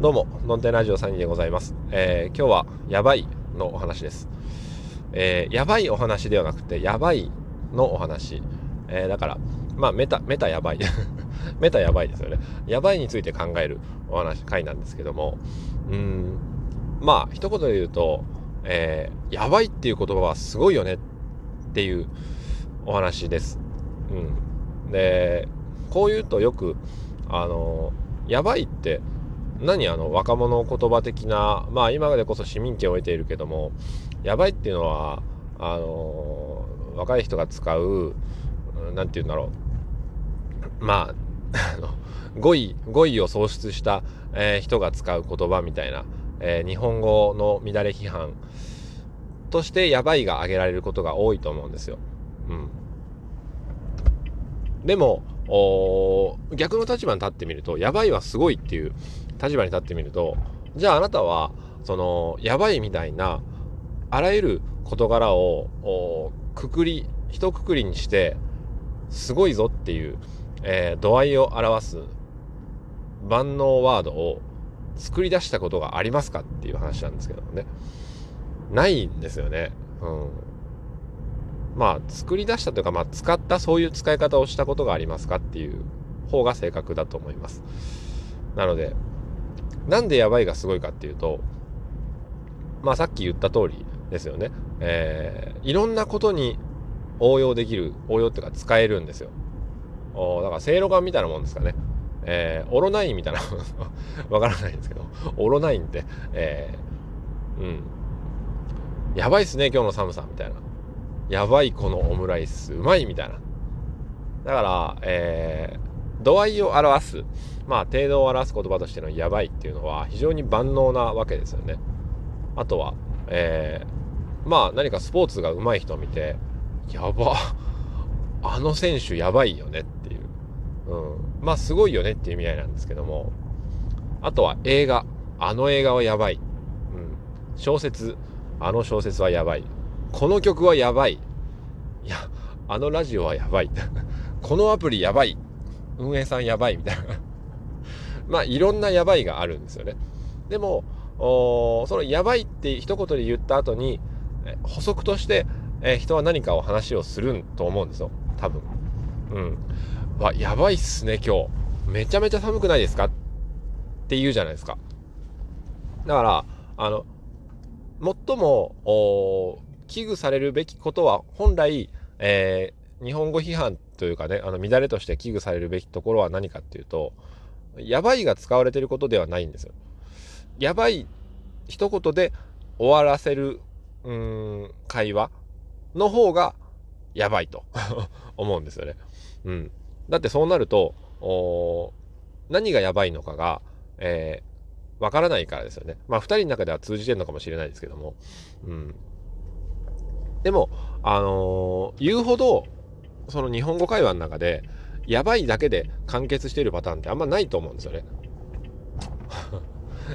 どうも、ノンテラジオ3人でございます。えー、今日は、やばいのお話です。えー、やばいお話ではなくて、やばいのお話。えー、だから、まあ、メタ、メタやばい。メタやばいですよね。やばいについて考えるお話、回なんですけども、うん、まあ、一言で言うと、えー、やばいっていう言葉はすごいよねっていうお話です。うん。で、こう言うとよく、あの、やばいって、何あの若者言葉的なまあ今までこそ市民権を得ているけどもやばいっていうのはあの若い人が使う何て言うんだろうまあ語彙語彙を創出した、えー、人が使う言葉みたいな、えー、日本語の乱れ批判としてやばいが挙げられることが多いと思うんですよ。うん、でも逆の立場に立ってみるとやばいはすごいっていう立場に立ってみるとじゃああなたはそのやばいみたいなあらゆる事柄をくくり一括りにしてすごいぞっていう、えー、度合いを表す万能ワードを作り出したことがありますかっていう話なんですけどもねないんですよね。うんまあ作り出したというか、まあ、使ったそういう使い方をしたことがありますかっていう方が正確だと思います。なのでなんでやばいがすごいかっていうと、まあさっき言った通りですよね。えー、いろんなことに応用できる、応用っていうか使えるんですよ。おだから、せいろがんみたいなもんですかね。えー、オロナインみたいな わからないんですけど、オロナインって、えー、うん。やばいっすね、今日の寒さ、みたいな。やばい、このオムライス、うまい、みたいな。だから、えー、度合いを表す。まあ、程度を表す言葉としてのやばいっていうのは非常に万能なわけですよね。あとは、えー、まあ何かスポーツが上手い人を見て、やば、あの選手やばいよねっていう。うん。まあすごいよねっていう意味合いなんですけども、あとは映画。あの映画はやばい。うん。小説。あの小説はやばい。この曲はやばい。いや、あのラジオはやばい。このアプリやばい。運営さんやばいみたいな。まあいろんなやばいがあるんですよね。でも、そのやばいって一言で言った後に、補足として、えー、人は何かを話をすると思うんですよ。多分。うん。わ、やばいっすね、今日。めちゃめちゃ寒くないですか？って言うじゃないですか。だから、あの、最も、危惧されるべきことは、本来、えー、日本語批判というかね、あの、乱れとして危惧されるべきところは何かっていうと、やばいが使われてることではないんですよ。やばい一言で終わらせる、うん、会話の方がやばいと 思うんですよね。うん。だってそうなると、何がやばいのかが、えー、わからないからですよね。まあ、二人の中では通じてるのかもしれないですけども。うん。でも、あのー、言うほど、その日本語会話の中で、やばいだけで完結しているパターンってあんまないと思うんですよね。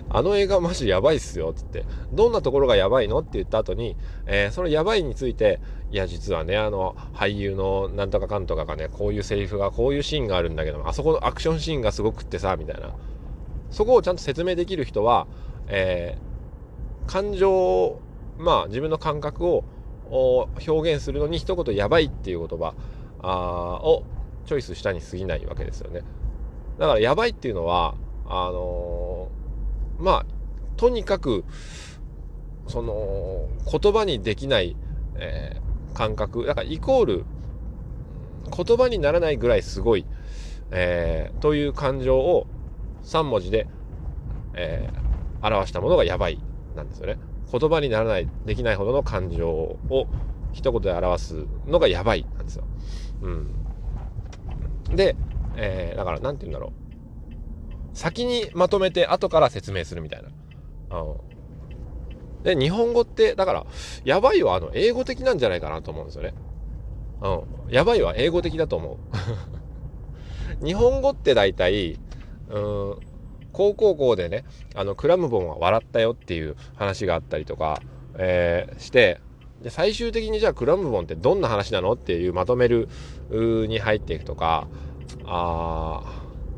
あの映画マジやばいっすよっ、つって。どんなところがやばいのって言った後に、えー、そのやばいについて、いや、実はね、あの、俳優のなんとかかんとかがね、こういうセリフが、こういうシーンがあるんだけど、あそこのアクションシーンがすごくってさ、みたいな。そこをちゃんと説明できる人は、えー、感情まあ、自分の感覚を表現するのに一言やばいっていう言葉あをチョイスしたに過ぎないわけですよね。だからやばいっていうのは、あのー、まあ、とにかく、その、言葉にできない、えー、感覚、だからイコール、言葉にならないぐらいすごい、えー、という感情を3文字で、えー、表したものがやばいなんですよね。言葉にならない、できないほどの感情を一言で表すのがやばいなんですよ。うん。で、えー、だから何て言うんだろう。先にまとめて後から説明するみたいな。うん。で、日本語って、だから、やばいはあの、英語的なんじゃないかなと思うんですよね。うん。やばいは英語的だと思う。日本語って大体、うん、高校校でね、あの、クラムボンは笑ったよっていう話があったりとか、えー、して、で、最終的にじゃあクラムボンってどんな話なのっていうまとめるに入っていくとか、あ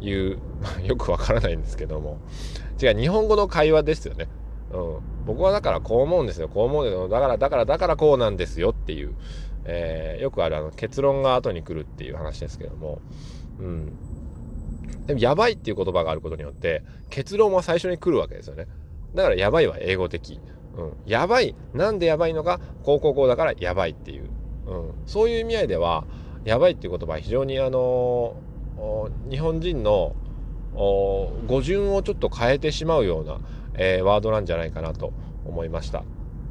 いう、よくわからないんですけども、違う、日本語の会話ですよね。うん。僕はだからこう思うんですよ。こう思うんですよ。だから、だから、だからこうなんですよっていう、えー、よくあるあの結論が後に来るっていう話ですけども、うん。でも、やばいっていう言葉があることによって、結論は最初に来るわけですよね。だから、やばいは英語的。うん。やばい。なんでやばいのか、こうこうだからやばいっていう。うん。そういう意味合いでは、やばいっていう言葉は非常にあの日本人の語順をちょっと変えてしまうような、えー、ワードなんじゃないかなと思いました。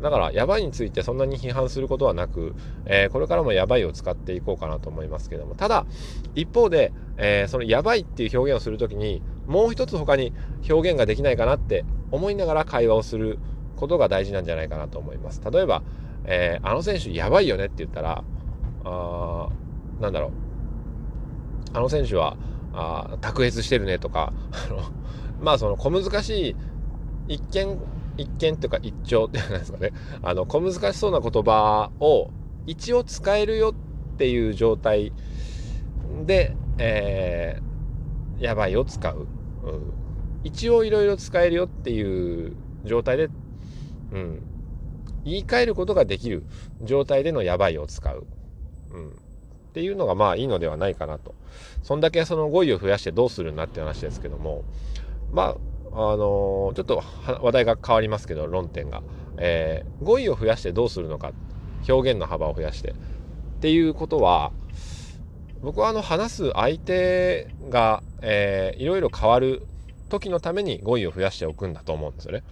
だから、やばいについてそんなに批判することはなく、えー、これからもやばいを使っていこうかなと思いますけども、ただ、一方で、えー、そのやばいっていう表現をするときに、もう一つ他に表現ができないかなって思いながら会話をすることが大事なんじゃないかなと思います。例えば、えー、あの選手やばいよねって言ったら、あなんだろう、あの選手は、あ卓越してるねとか、あの、まあその小難しい、一見、一見というか一丁っていうんですかね、あの、小難しそうな言葉を一応使えるよっていう状態で、えー、やばいを使う。うん、一応いろいろ使えるよっていう状態で、うん、言い換えることができる状態でのやばいを使う。うん。っていうのがまあいいのではないかなと。そんだけその語彙を増やしてどうするんだって話ですけども、まあ、あのー、ちょっと話題が変わりますけど、論点が。えー、語彙を増やしてどうするのか、表現の幅を増やして。っていうことは、僕はあの話す相手が、えー、いろいろ変わる時のために語彙を増やしておくんだと思うんですよね。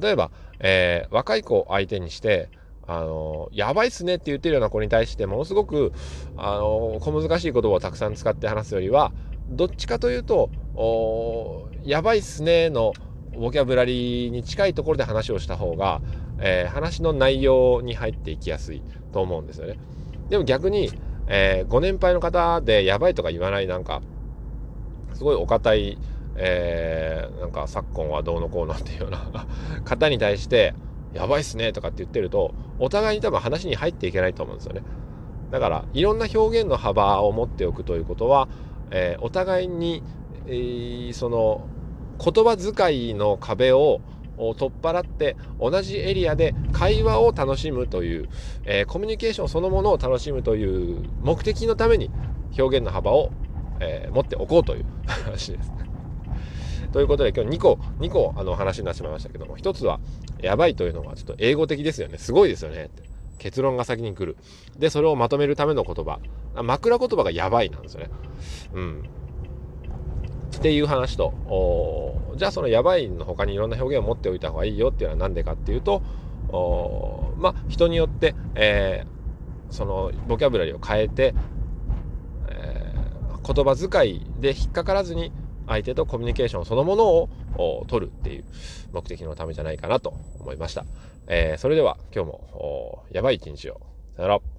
例えば、えー、若い子を相手にして、あの、やばいっすねって言ってるような子に対して、ものすごく、あの、小難しい言葉をたくさん使って話すよりは、どっちかというと、やばいっすねのボキャブラリーに近いところで話をした方が、えー、話の内容に入っていきやすいと思うんですよね。でも逆に、えー、ご年配の方でやばいとか言わないなんか、すごいお堅い、えー、なんか昨今はどうのこうのっていうような 方に対して、やばいっすねとかって言ってると、お互いに多分話に入っていけないと思うんですよね。だから、いろんな表現の幅を持っておくということは、えー、お互いに、えー、その、言葉遣いの壁を取っ払って同じエリアで会話を楽しむという、えー、コミュニケーションそのものを楽しむという目的のために表現の幅を、え、持っておこうという 話です。ということで今日2個、2個あの話になってしまいましたけども、1つは、やばいというのはちょっと英語的ですよね。すごいですよね。結論が先に来る。で、それをまとめるための言葉。枕言葉がやばいなんですよね。うん。っていう話と、じゃあそのやばいの他にいろんな表現を持っておいた方がいいよっていうのは何でかっていうと、まあ人によって、えー、そのボキャブラリーを変えて、えー、言葉遣いで引っかからずに相手とコミュニケーションそのものを取るっていう目的のためじゃないかなと思いました。えー、それでは今日もやばい一日を。さよなら。